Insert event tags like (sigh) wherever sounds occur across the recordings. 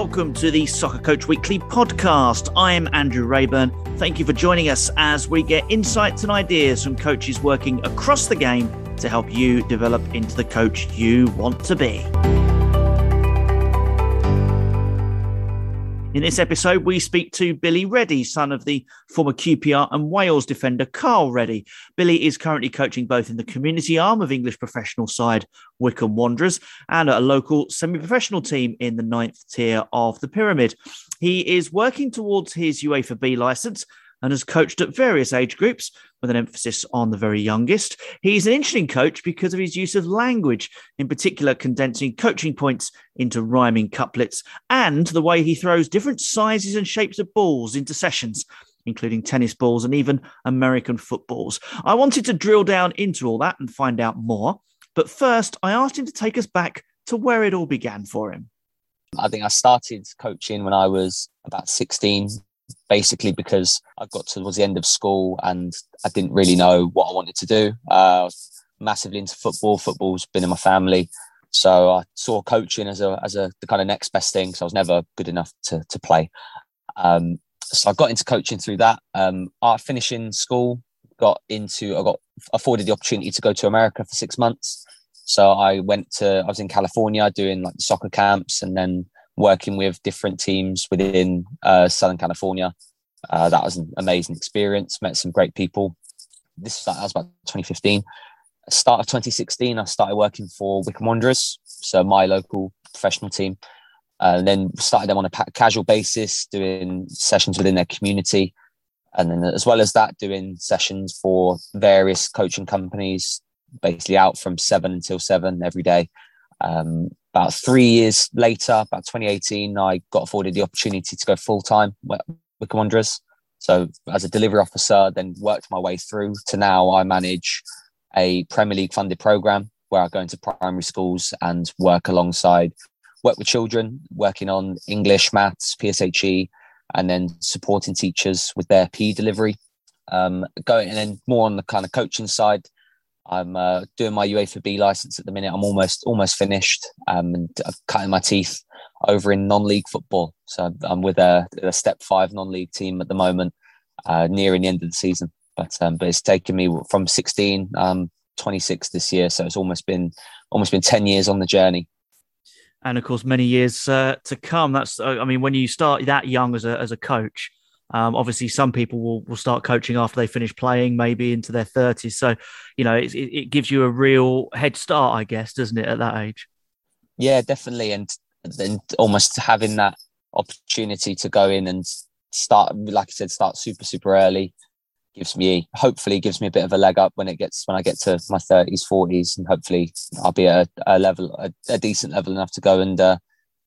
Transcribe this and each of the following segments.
welcome to the Soccer Coach Weekly podcast. I am Andrew Rayburn. Thank you for joining us as we get insights and ideas from coaches working across the game to help you develop into the coach you want to be. In this episode, we speak to Billy Ready, son of the former QPR and Wales defender Karl Ready. Billy is currently coaching both in the community arm of English professional side Wycombe Wanderers and at a local semi professional team in the ninth tier of the pyramid. He is working towards his UEFA B licence and has coached at various age groups with an emphasis on the very youngest. He's an interesting coach because of his use of language, in particular, condensing coaching points into rhyming couplets and the way he throws different sizes and shapes of balls into sessions. Including tennis balls and even American footballs. I wanted to drill down into all that and find out more. But first, I asked him to take us back to where it all began for him. I think I started coaching when I was about 16, basically because I got towards the end of school and I didn't really know what I wanted to do. Uh, I was massively into football. Football's been in my family. So I saw coaching as a as a the kind of next best thing. So I was never good enough to to play. Um, so I got into coaching through that. Um, finishing school, got into I got afforded the opportunity to go to America for six months. So I went to I was in California doing like the soccer camps and then working with different teams within uh, Southern California. Uh, that was an amazing experience. Met some great people. This was, that was about 2015. Start of 2016, I started working for Wycombe Wanderers, so my local professional team, and then started them on a casual basis, doing sessions within their community, and then as well as that, doing sessions for various coaching companies, basically out from seven until seven every day. Um, about three years later, about 2018, I got afforded the opportunity to go full time with Wanderers. So as a delivery officer, then worked my way through to now I manage a Premier League funded program where I go into primary schools and work alongside, work with children, working on English, maths, PSHE, and then supporting teachers with their PE delivery. Um, going and then more on the kind of coaching side, I'm uh, doing my UEFA B license at the minute. I'm almost almost finished, um, and I'm cutting my teeth over in non-league football. So I'm with a, a step five non-league team at the moment, uh, nearing the end of the season. But um, but it's taken me from 16, um, 26 this year. So it's almost been almost been 10 years on the journey. And of course, many years uh, to come. That's I mean, when you start that young as a as a coach, um, obviously, some people will, will start coaching after they finish playing, maybe into their 30s. So, you know, it, it gives you a real head start, I guess, doesn't it, at that age? Yeah, definitely. And then almost having that opportunity to go in and start, like I said, start super, super early gives me, hopefully, gives me a bit of a leg up when it gets, when I get to my 30s, 40s. And hopefully I'll be at a, a level, a, a, decent level enough to go and, uh,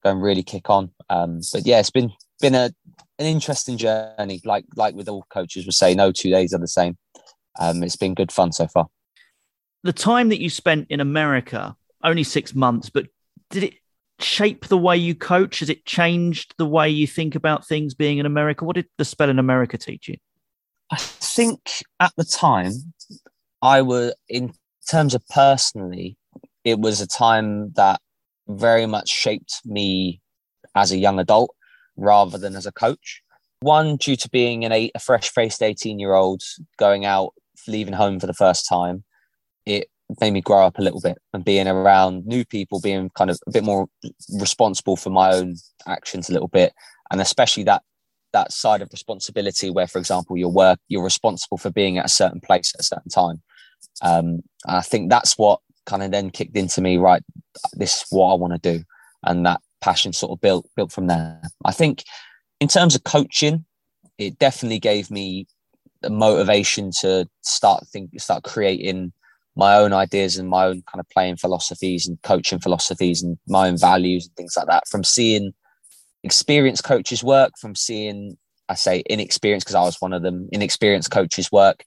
go and really kick on. Um, but yeah, it's been, been a an interesting journey. Like like with all coaches would say, no two days are the same. Um, it's been good fun so far. The time that you spent in America, only six months, but did it shape the way you coach? Has it changed the way you think about things being in America? What did the spell in America teach you? I think at the time, I was in terms of personally, it was a time that very much shaped me as a young adult rather than as a coach. One, due to being an eight, a fresh faced 18 year old going out, leaving home for the first time, it made me grow up a little bit and being around new people, being kind of a bit more responsible for my own actions a little bit. And especially that that side of responsibility where, for example, your work, you're responsible for being at a certain place at a certain time. Um, I think that's what kind of then kicked into me, right, this is what I want to do. And that passion sort of built built from there. I think in terms of coaching, it definitely gave me the motivation to start think start creating my own ideas and my own kind of playing philosophies and coaching philosophies and my own values and things like that from seeing experienced coaches work from seeing i say inexperienced because i was one of them inexperienced coaches work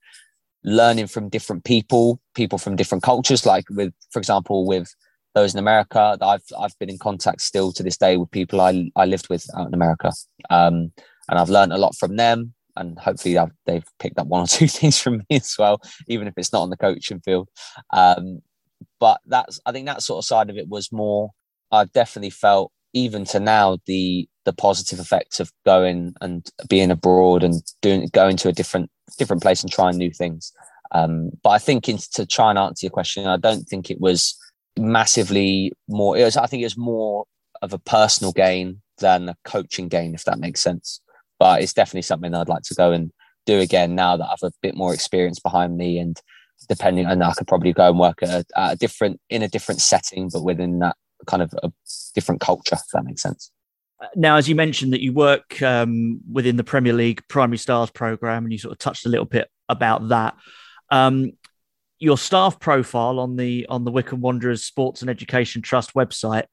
learning from different people people from different cultures like with for example with those in America. That I've I've been in contact still to this day with people I I lived with out in America, um, and I've learned a lot from them. And hopefully I've, they've picked up one or (laughs) two things from me as well, even if it's not on the coaching field. Um, but that's I think that sort of side of it was more. I've definitely felt even to now the the positive effects of going and being abroad and doing going to a different different place and trying new things. Um, but I think in, to try and answer your question, I don't think it was massively more. Was, I think it was more of a personal gain than a coaching gain, if that makes sense. But it's definitely something I'd like to go and do again now that I've a bit more experience behind me and depending and I could probably go and work at a, at a different in a different setting, but within that kind of a different culture, if that makes sense. Now, as you mentioned that you work um, within the Premier League Primary Stars program, and you sort of touched a little bit about that. Um, your staff profile on the on the Wycombe Wanderers Sports and Education Trust website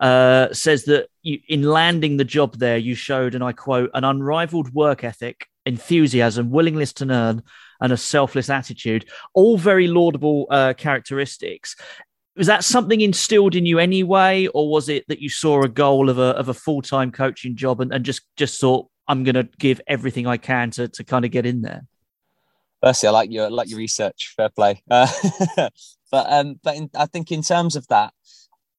uh, says that you, in landing the job there, you showed, and I quote, an unrivaled work ethic, enthusiasm, willingness to learn, and a selfless attitude. All very laudable uh, characteristics. Was that something instilled in you anyway, or was it that you saw a goal of a of a full time coaching job and, and just just thought I'm going to give everything I can to to kind of get in there? Firstly, I like your like your research. Fair play. Uh, (laughs) but um, but in, I think in terms of that,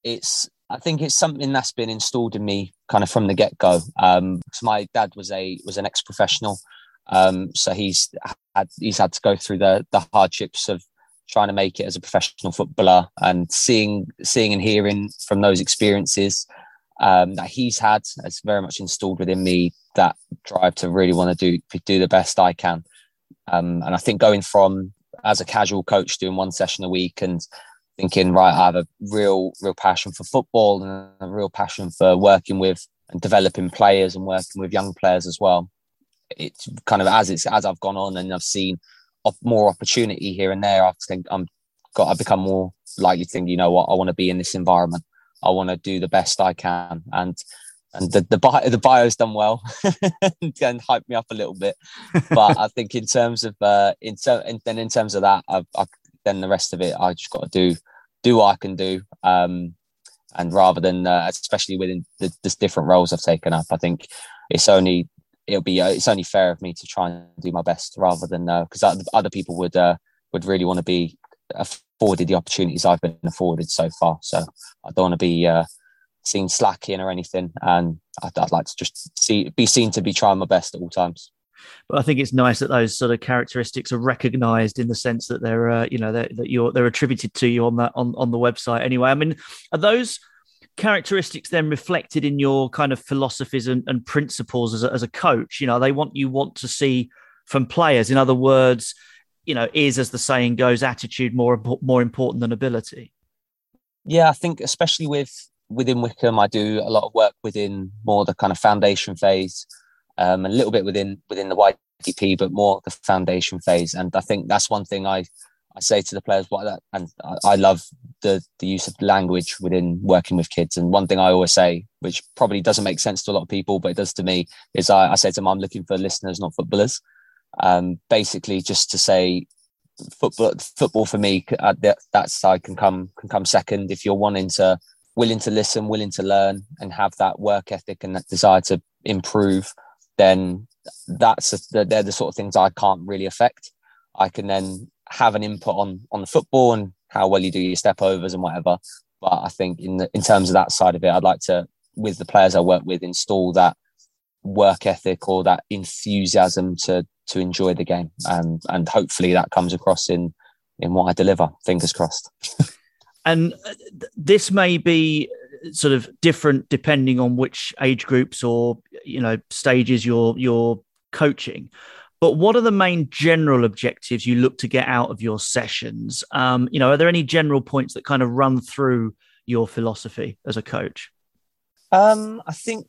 it's I think it's something that's been installed in me kind of from the get go. Um, my dad was a was an ex professional, um, so he's had he's had to go through the the hardships of trying to make it as a professional footballer and seeing seeing and hearing from those experiences um, that he's had. It's very much installed within me that drive to really want to do do the best I can. Um, and I think going from as a casual coach doing one session a week and thinking, right, I have a real, real passion for football and a real passion for working with and developing players and working with young players as well. It's kind of as it's as I've gone on and I've seen more opportunity here and there. I think I'm got I become more likely to think, you know what, I want to be in this environment. I want to do the best I can, and and the the, bio, the bio's done well (laughs) and hyped me up a little bit. But I think in terms of uh, in and then in terms of that, I've, i then the rest of it, I just got to do do what I can do. Um, and rather than uh, especially within the, the different roles I've taken up, I think it's only it'll be uh, it's only fair of me to try and do my best rather than because uh, other people would uh, would really want to be afforded the opportunities I've been afforded so far. So I don't want to be seen slacking or anything, and I'd, I'd, like to just see be seen to be trying my best at all times. But I think it's nice that those sort of characteristics are recognised in the sense that they're, uh, you know, they're, that you're they're attributed to you on that on, on the website. Anyway, I mean, are those characteristics then reflected in your kind of philosophies and, and principles as a, as a coach? You know, they want you want to see from players. In other words, you know, is as the saying goes, attitude more more important than ability. Yeah, I think especially with within Wycombe, I do a lot of work within more the kind of foundation phase, um, a little bit within within the YDP, but more the foundation phase. And I think that's one thing I I say to the players what that, and I, I love the the use of language within working with kids. And one thing I always say, which probably doesn't make sense to a lot of people, but it does to me, is I, I say to them, I'm looking for listeners, not footballers. Um, basically, just to say, football football for me, uh, that, that side can come can come second if you're wanting to willing to listen, willing to learn, and have that work ethic and that desire to improve. Then that's they're the sort of things I can't really affect. I can then have an input on on the football and how well you do your step overs and whatever. But I think in the, in terms of that side of it, I'd like to, with the players I work with, install that work ethic or that enthusiasm to to enjoy the game, and and hopefully that comes across in in what I deliver. Fingers crossed. (laughs) and uh, this may be sort of different depending on which age groups or you know stages you're you're coaching but what are the main general objectives you look to get out of your sessions? Um, you know, are there any general points that kind of run through your philosophy as a coach? Um, I think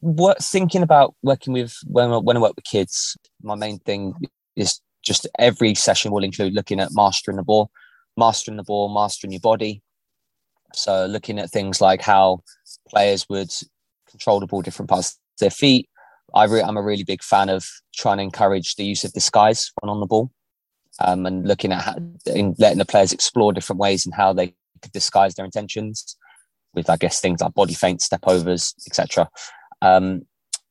what thinking about working with when when I work with kids, my main thing is just every session will include looking at mastering the ball, mastering the ball, mastering your body. So looking at things like how players would control the ball different parts of their feet, I I'm a really big fan of trying to encourage the use of disguise when on the ball, um, and looking at how, in letting the players explore different ways and how they could disguise their intentions with, I guess, things like body feints, step overs, etc. Um,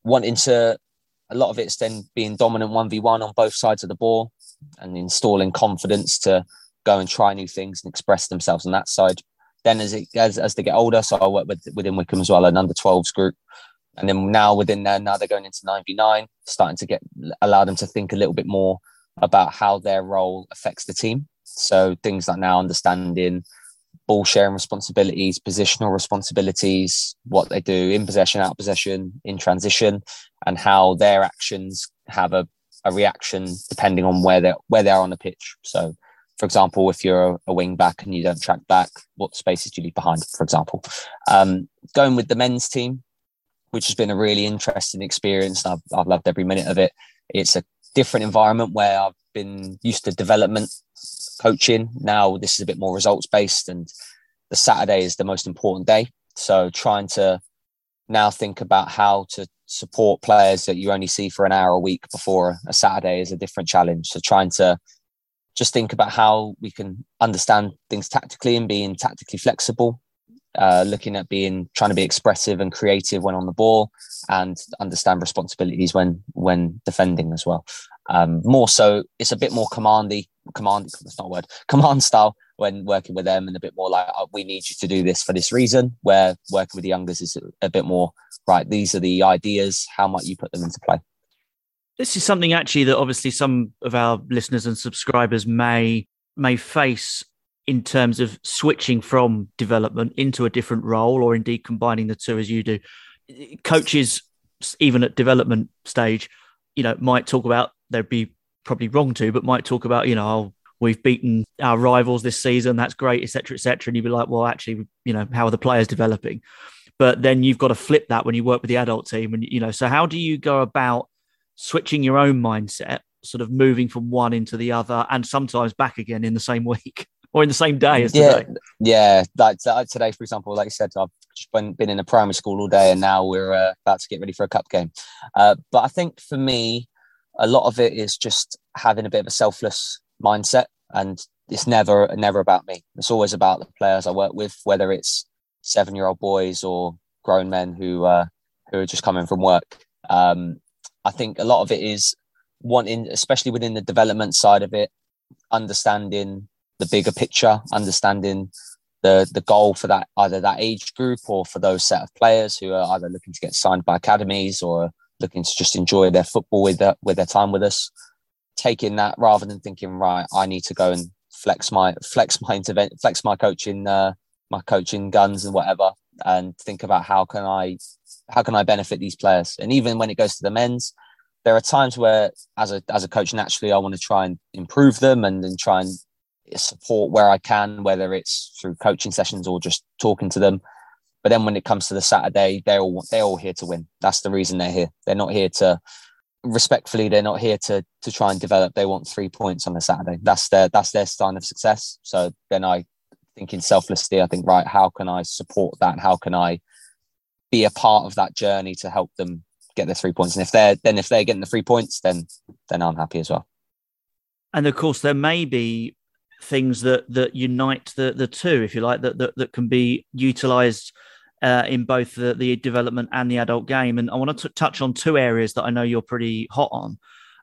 wanting to, a lot of it's then being dominant one v one on both sides of the ball and installing confidence to go and try new things and express themselves on that side. Then as it as, as they get older, so I work with within Wycombe as well, an under 12s group And then now within there, now they're going into 9v9, starting to get allow them to think a little bit more about how their role affects the team. So things like now understanding ball sharing responsibilities, positional responsibilities, what they do in possession, out possession, in transition, and how their actions have a, a reaction depending on where they're where they are on the pitch. So for example, if you're a, wing back and you don't track back, what spaces do you leave behind, for example? Um, going with the men's team, which has been a really interesting experience. I've, I've loved every minute of it. It's a different environment where I've been used to development coaching. Now this is a bit more results based, and the Saturday is the most important day. So trying to now think about how to support players that you only see for an hour a week before a Saturday is a different challenge. So trying to just think about how we can understand things tactically and being tactically flexible uh, looking at being trying to be expressive and creative when on the ball and understand responsibilities when when defending as well. Um, more so it's a bit more commandy command that's not a word (laughs) command style when working with them and a bit more like oh, we need you to do this for this reason. Where working with the youngers is a bit more right these are the ideas how might you put them into play this is something actually that obviously some of our listeners and subscribers may may face in terms of switching from development into a different role or indeed combining the two as you do. Coaches even at development stage you know might talk about they'd be probably wrong to but might talk about you know oh, we've beaten our rivals this season that's great etc etc and you'd be like well actually you know how are the players developing? But then you've got to flip that when you work with the adult team. And you know so how do you go about switching your own mindset, sort of moving from one into the other, and sometimes back again in the same week (laughs) or in the same day as yeah, today. Yeah, like today, for example, like I said, I've just been, been in a primary school all day, and now we're uh, about to get ready for a cup game. Uh, but I think for me, a lot of it is just having a bit of a selfless mindset, and it's never never about me. It's always about the players I work with, whether it's seven year old boys or grown men who uh, who are just coming from work. Um, I think a lot of it is wanting, especially within the development side of it, understanding the bigger picture, understanding the the goal for that either that age group or for those set of players who are either looking to get signed by academies or looking to just enjoy their football with their, with their time with us. Taking that rather than thinking, right, I need to go and flex my flex my intervent flex my coaching uh, my coaching guns and whatever, and think about how can I how can I benefit these players? And even when it goes to the men's, there are times where, as a as a coach, naturally I want to try and improve them and then try and support where I can, whether it's through coaching sessions or just talking to them. But then when it comes to the Saturday, they're all they're all here to win. That's the reason they're here. They're not here to respectfully, they're not here to to try and develop. They want three points on a Saturday. That's their that's their sign of success. So then I thinking selflessly, I think, right, how can I support that? How can I be a part of that journey to help them get the three points. And if they're then if they're getting the three points, then then I'm happy as well. And of course, there may be things that that unite the the two, if you like, that that, that can be utilised uh, in both the, the development and the adult game. And I want to t- touch on two areas that I know you're pretty hot on.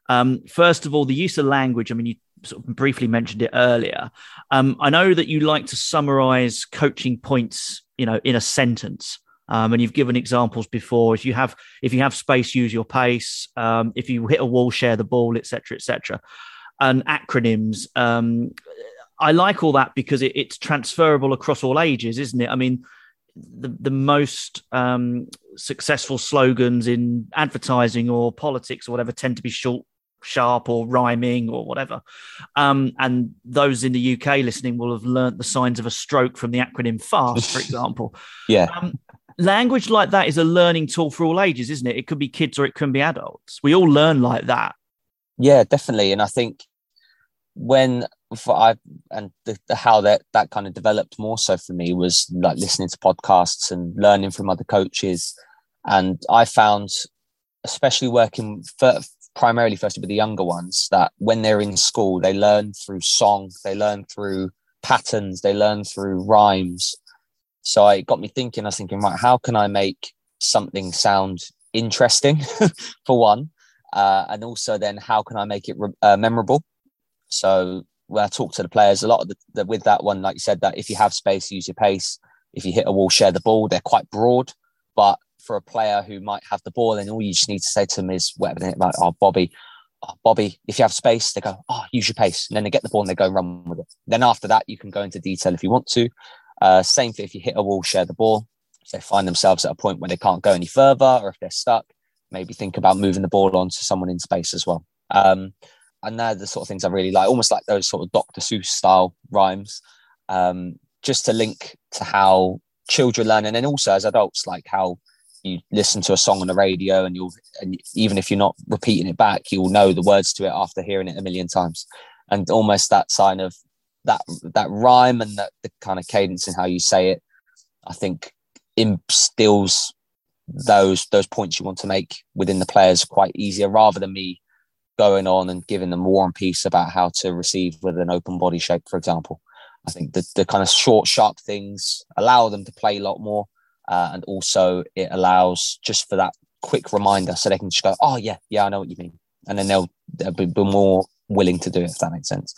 Um, first of all, the use of language. I mean, you sort of briefly mentioned it earlier. Um, I know that you like to summarize coaching points, you know, in a sentence. Um, and you've given examples before. If you have if you have space, use your pace. Um, if you hit a wall, share the ball, etc., etc. And acronyms. Um, I like all that because it, it's transferable across all ages, isn't it? I mean, the the most um, successful slogans in advertising or politics or whatever tend to be short sharp or rhyming or whatever. Um, and those in the UK listening will have learnt the signs of a stroke from the acronym FAST, for (laughs) example. yeah. Um, language like that is a learning tool for all ages, isn't it? It could be kids or it can be adults. We all learn like that. Yeah, definitely. And I think when for I and the, the, how that that kind of developed more so for me was like listening to podcasts and learning from other coaches. And I found, especially working for, primarily first with the younger ones, that when they're in school, they learn through song, they learn through patterns, they learn through rhymes. So it got me thinking. I was thinking, right, how can I make something sound interesting, (laughs) for one, uh, and also then how can I make it uh, memorable? So when I talk to the players, a lot of the, the, with that one, like you said, that if you have space, use your pace. If you hit a wall, share the ball. They're quite broad. But for a player who might have the ball, and all you just need to say to them is whatever like, oh, Bobby, oh, Bobby, if you have space, they go, oh, use your pace. And then they get the ball and they go run with it. Then after that, you can go into detail if you want to. Uh, same thing if you hit a wall, share the ball. If they find themselves at a point where they can't go any further, or if they're stuck, maybe think about moving the ball on to someone in space as well. Um, and they're the sort of things I really like, almost like those sort of Dr. Seuss style rhymes, um, just to link to how children learn, and then also as adults, like how you listen to a song on the radio, and you'll, and even if you're not repeating it back, you'll know the words to it after hearing it a million times, and almost that sign of that that rhyme and that the kind of cadence and how you say it, I think instills those those points you want to make within the players quite easier rather than me going on and giving them war and peace about how to receive with an open body shape, for example. I think the, the kind of short, sharp things allow them to play a lot more. Uh, and also it allows just for that quick reminder so they can just go, oh, yeah, yeah, I know what you mean. And then they'll, they'll be, be more willing to do it, if that makes sense.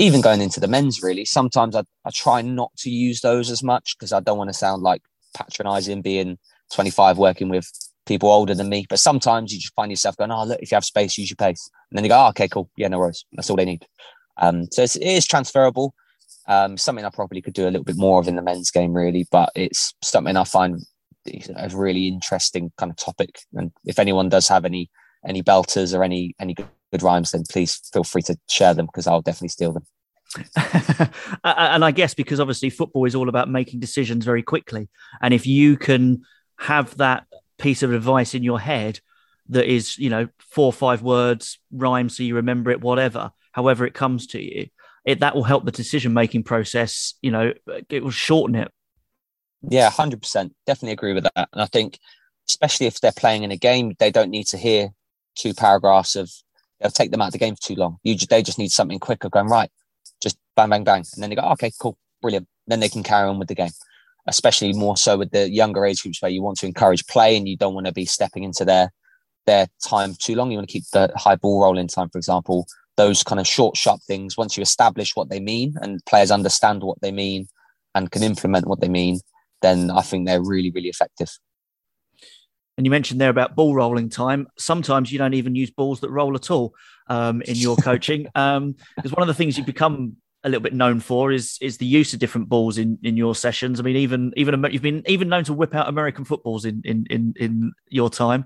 Even going into the men's, really, sometimes I, I try not to use those as much because I don't want to sound like patronizing being 25 working with people older than me. But sometimes you just find yourself going, oh, look, if you have space, use your pace. And then you go, oh, okay, cool. Yeah, no worries. That's all they need. Um, so it's, it is transferable. Um, something I probably could do a little bit more of in the men's game, really. But it's something I find a really interesting kind of topic. And if anyone does have any any belters or any any good, good rhymes, then please feel free to share them because I'll definitely steal them. (laughs) and I guess because obviously football is all about making decisions very quickly, and if you can have that piece of advice in your head that is, you know, four or five words, rhyme so you remember it, whatever, however it comes to you, it that will help the decision making process. You know, it will shorten it. Yeah, hundred percent, definitely agree with that. And I think, especially if they're playing in a game, they don't need to hear two paragraphs of. They'll take them out of the game for too long. You, they just need something quicker, going right, just bang, bang, bang, and then they go, okay, cool, brilliant. Then they can carry on with the game especially more so with the younger age groups where you want to encourage play and you don't want to be stepping into their their time too long. You want to keep the high ball rolling time, for example. Those kind of short, sharp things. Once you establish what they mean and players understand what they mean and can implement what they mean, then I think they're really, really effective. And you mentioned there about ball rolling time. Sometimes you don't even use balls that roll at all um, in your (laughs) coaching, because um, one of the things you become a little bit known for is is the use of different balls in in your sessions. I mean, even even you've been even known to whip out American footballs in in in, in your time.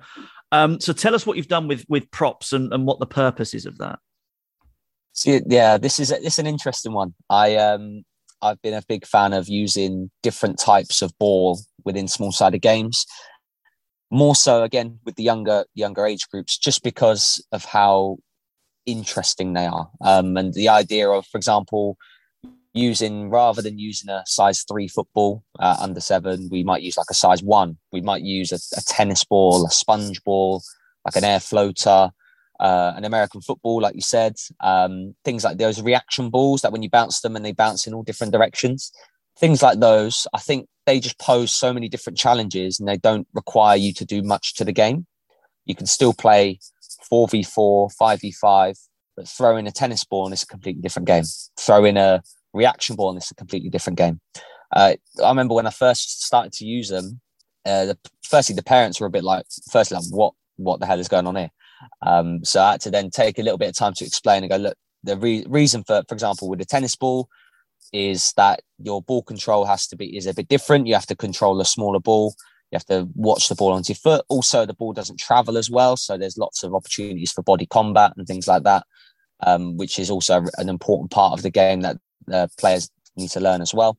Um, so tell us what you've done with with props and, and what the purpose is of that. See, yeah, this is this is an interesting one. I um I've been a big fan of using different types of ball within small sided games. More so again with the younger younger age groups, just because of how interesting they are. Um, and the idea of, for example, using rather than using a size three football uh, under seven, we might use like a size one. We might use a, a tennis ball, a sponge ball, like an air floater, uh, an American football, like you said. Um, things like those reaction balls that when you bounce them and they bounce in all different directions. Things like those, I think they just pose so many different challenges and they don't require you to do much to the game. You can still play 4v4, 5v5, but throw in a tennis ball and it's a completely different game. Throw in a reaction ball and it's a completely different game. Uh, I remember when I first started to use them, uh, the, firstly, the parents were a bit like, firstly, like, what, what the hell is going on here? Um, so I had to then take a little bit of time to explain and go, look, the re- reason for, for example, with a tennis ball is that your ball control has to be is a bit different. You have to control a smaller ball. You have to watch the ball onto your foot. Also, the ball doesn't travel as well, so there's lots of opportunities for body combat and things like that, um, which is also an important part of the game that uh, players need to learn as well.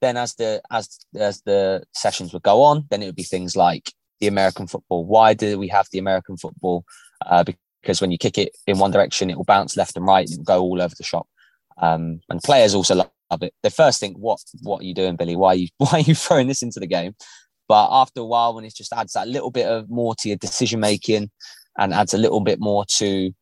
Then, as the as as the sessions would go on, then it would be things like the American football. Why do we have the American football? Uh, because when you kick it in one direction, it will bounce left and right, and go all over the shop. Um, and players also love it. They first think, "What what are you doing, Billy? Why are you (laughs) why are you throwing this into the game?" But after a while, when it just adds that little bit of more to your decision making and adds a little bit more to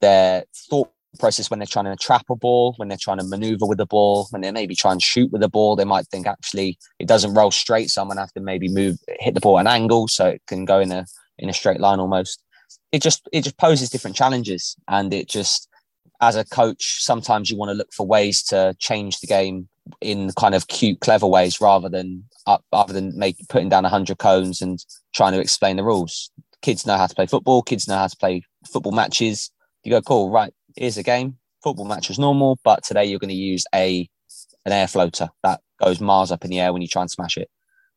their thought process when they're trying to trap a ball, when they're trying to maneuver with the ball, when they maybe try and shoot with the ball, they might think actually it doesn't roll straight, so I'm gonna have to maybe move, hit the ball at an angle so it can go in a in a straight line almost. It just it just poses different challenges, and it just as a coach, sometimes you want to look for ways to change the game in kind of cute, clever ways rather than uh, rather than make putting down hundred cones and trying to explain the rules. Kids know how to play football. Kids know how to play football matches. You go, cool, right? Here's a game. Football match was normal, but today you're going to use a an air floater that goes miles up in the air when you try and smash it.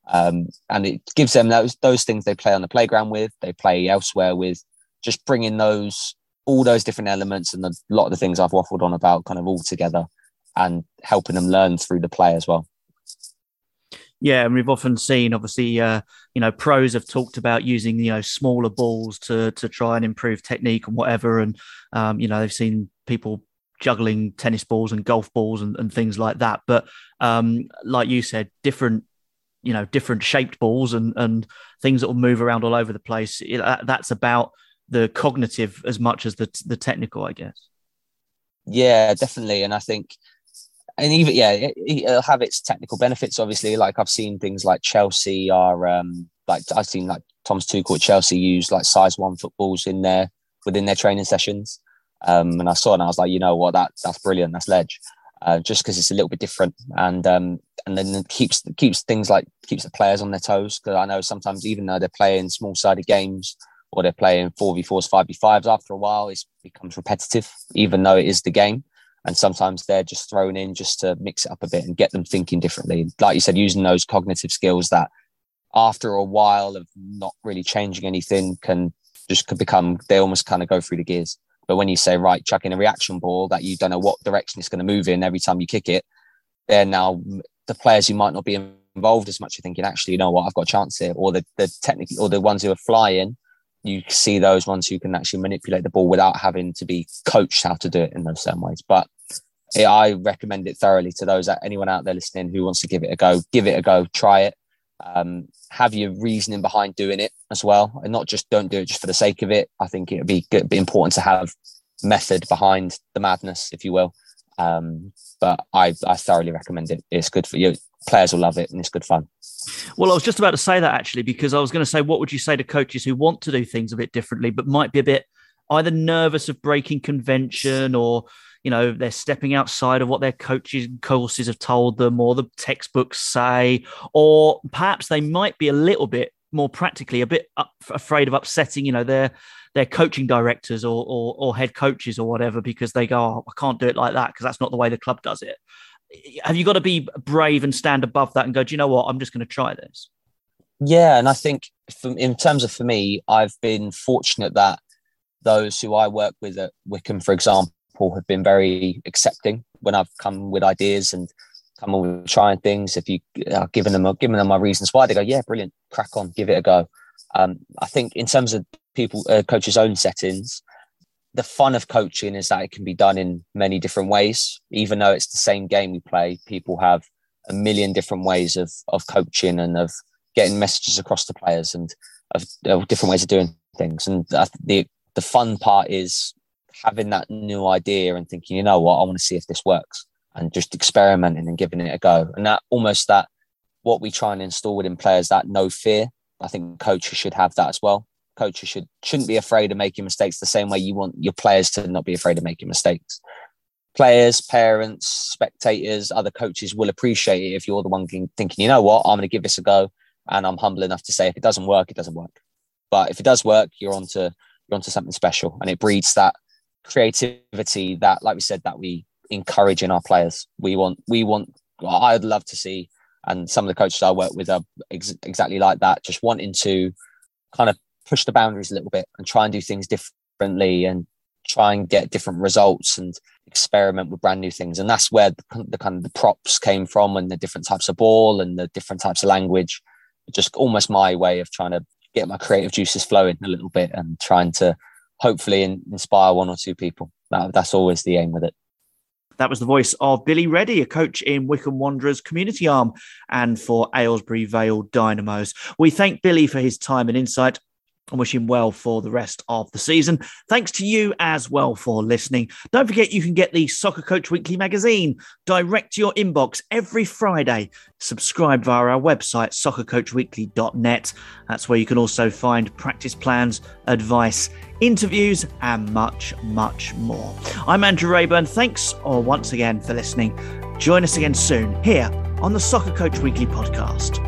Um, and it gives them those those things they play on the playground with, they play elsewhere with, just bringing those all those different elements and a lot of the things I've waffled on about kind of all together and helping them learn through the play as well. Yeah, and we've often seen, obviously, uh, you know, pros have talked about using you know smaller balls to to try and improve technique and whatever, and um, you know they've seen people juggling tennis balls and golf balls and, and things like that. But um, like you said, different you know different shaped balls and and things that will move around all over the place. That's about the cognitive as much as the the technical, I guess. Yeah, definitely, and I think, and even yeah, it, will have its technical benefits. Obviously, like I've seen things like Chelsea are um like I've seen like Thomas Tuchel at Chelsea use like size one footballs in their within their training sessions. Um, and I saw it and I was like, you know what, that that's brilliant, that's ledge. Uh, just because it's a little bit different, and um, and then keeps keeps things like keeps the players on their toes. Because I know sometimes even though they're playing small sided games, or they're playing 4v4s, 5v5s, after a while it becomes repetitive, even though it is the game. And sometimes they're just thrown in just to mix it up a bit and get them thinking differently. Like you said, using those cognitive skills that after a while of not really changing anything can just could become, they almost kind of go through the gears. But when you say, right, chuck in a reaction ball that you don't know what direction it's going to move in every time you kick it, they're now the players who might not be involved as much are thinking, actually, you know what, I've got a chance here. Or the, the technically, or the ones who are flying you see those ones who can actually manipulate the ball without having to be coached how to do it in those certain ways. But yeah, I recommend it thoroughly to those anyone out there listening who wants to give it a go. Give it a go. Try it. Um, have your reasoning behind doing it as well, and not just don't do it just for the sake of it. I think it'd be be important to have method behind the madness, if you will. Um, but I, I thoroughly recommend it. It's good for you. Players will love it, and it's good fun. Well, I was just about to say that actually, because I was going to say, what would you say to coaches who want to do things a bit differently, but might be a bit either nervous of breaking convention or you know they're stepping outside of what their coaches courses have told them or the textbooks say or perhaps they might be a little bit more practically a bit up, afraid of upsetting you know their their coaching directors or, or, or head coaches or whatever because they go oh, i can't do it like that because that's not the way the club does it have you got to be brave and stand above that and go, do you know what? I'm just going to try this. Yeah, and I think in terms of for me, I've been fortunate that those who I work with at wycombe for example, have been very accepting when I've come with ideas and come on trying things. If you are uh, giving them giving them my reasons why, they go, yeah, brilliant, crack on, give it a go. Um, I think in terms of people, uh, coaches' own settings, the fun of coaching is that it can be done in many different ways. Even though it's the same game we play, people have a million different ways of of coaching and of getting messages across to players and of, of different ways of doing things. And the the fun part is having that new idea and thinking, you know what, I want to see if this works, and just experimenting and giving it a go. And that almost that what we try and install within players that no fear. I think coaches should have that as well coaches should shouldn't be afraid of making mistakes the same way you want your players to not be afraid of making mistakes. Players, parents, spectators, other coaches will appreciate it if you're the one thinking, you know what, I'm going to give this a go, and I'm humble enough to say if it doesn't work, it doesn't work. But if it does work, you're onto you're onto something special, and it breeds that creativity that, like we said, that we encourage in our players. We want we want. I'd love to see, and some of the coaches I work with are ex- exactly like that, just wanting to kind of push the boundaries a little bit and try and do things differently and try and get different results and experiment with brand new things. And that's where the, the kind of the props came from and the different types of ball and the different types of language. Just almost my way of trying to get my creative juices flowing a little bit and trying to hopefully inspire one or two people. That, that's always the aim with it. That was the voice of Billy Ready, a coach in Wycombe Wanderers community arm and for Aylesbury Vale Dynamos. We thank Billy for his time and insight and wish him well for the rest of the season. Thanks to you as well for listening. Don't forget you can get the Soccer Coach Weekly magazine direct to your inbox every Friday. Subscribe via our website, soccercoachweekly.net. That's where you can also find practice plans, advice, interviews, and much, much more. I'm Andrew Rayburn. Thanks or once again for listening. Join us again soon here on the Soccer Coach Weekly podcast.